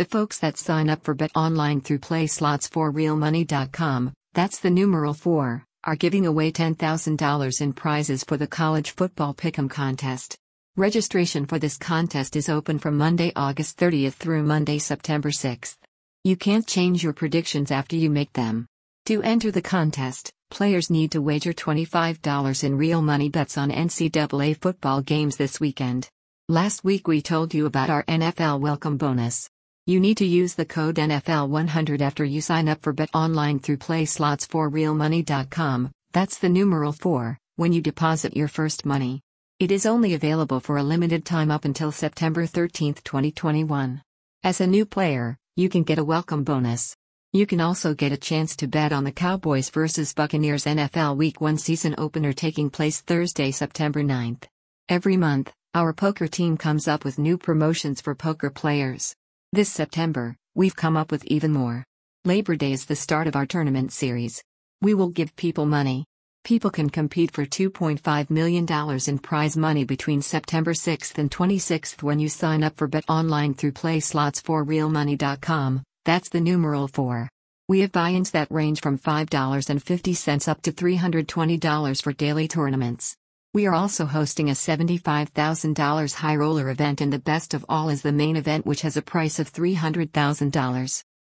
The folks that sign up for Bet Online through PlaySlots4RealMoney.com, that's the numeral 4, are giving away $10,000 in prizes for the College Football Pick'em contest. Registration for this contest is open from Monday, August 30th through Monday, September 6th. You can't change your predictions after you make them. To enter the contest, players need to wager $25 in real money bets on NCAA football games this weekend. Last week we told you about our NFL welcome bonus. You need to use the code NFL100 after you sign up for Bet Online through PlaySlots4RealMoney.com, that's the numeral 4, when you deposit your first money. It is only available for a limited time up until September 13, 2021. As a new player, you can get a welcome bonus. You can also get a chance to bet on the Cowboys vs. Buccaneers NFL Week 1 season opener taking place Thursday, September 9th. Every month, our poker team comes up with new promotions for poker players. This September, we've come up with even more. Labor Day is the start of our tournament series. We will give people money. People can compete for $2.5 million in prize money between September 6th and 26th when you sign up for Bet Online through PlaySlots4RealMoney.com, that's the numeral 4. We have buy ins that range from $5.50 up to $320 for daily tournaments. We are also hosting a $75,000 high roller event, and the best of all is the main event, which has a price of $300,000.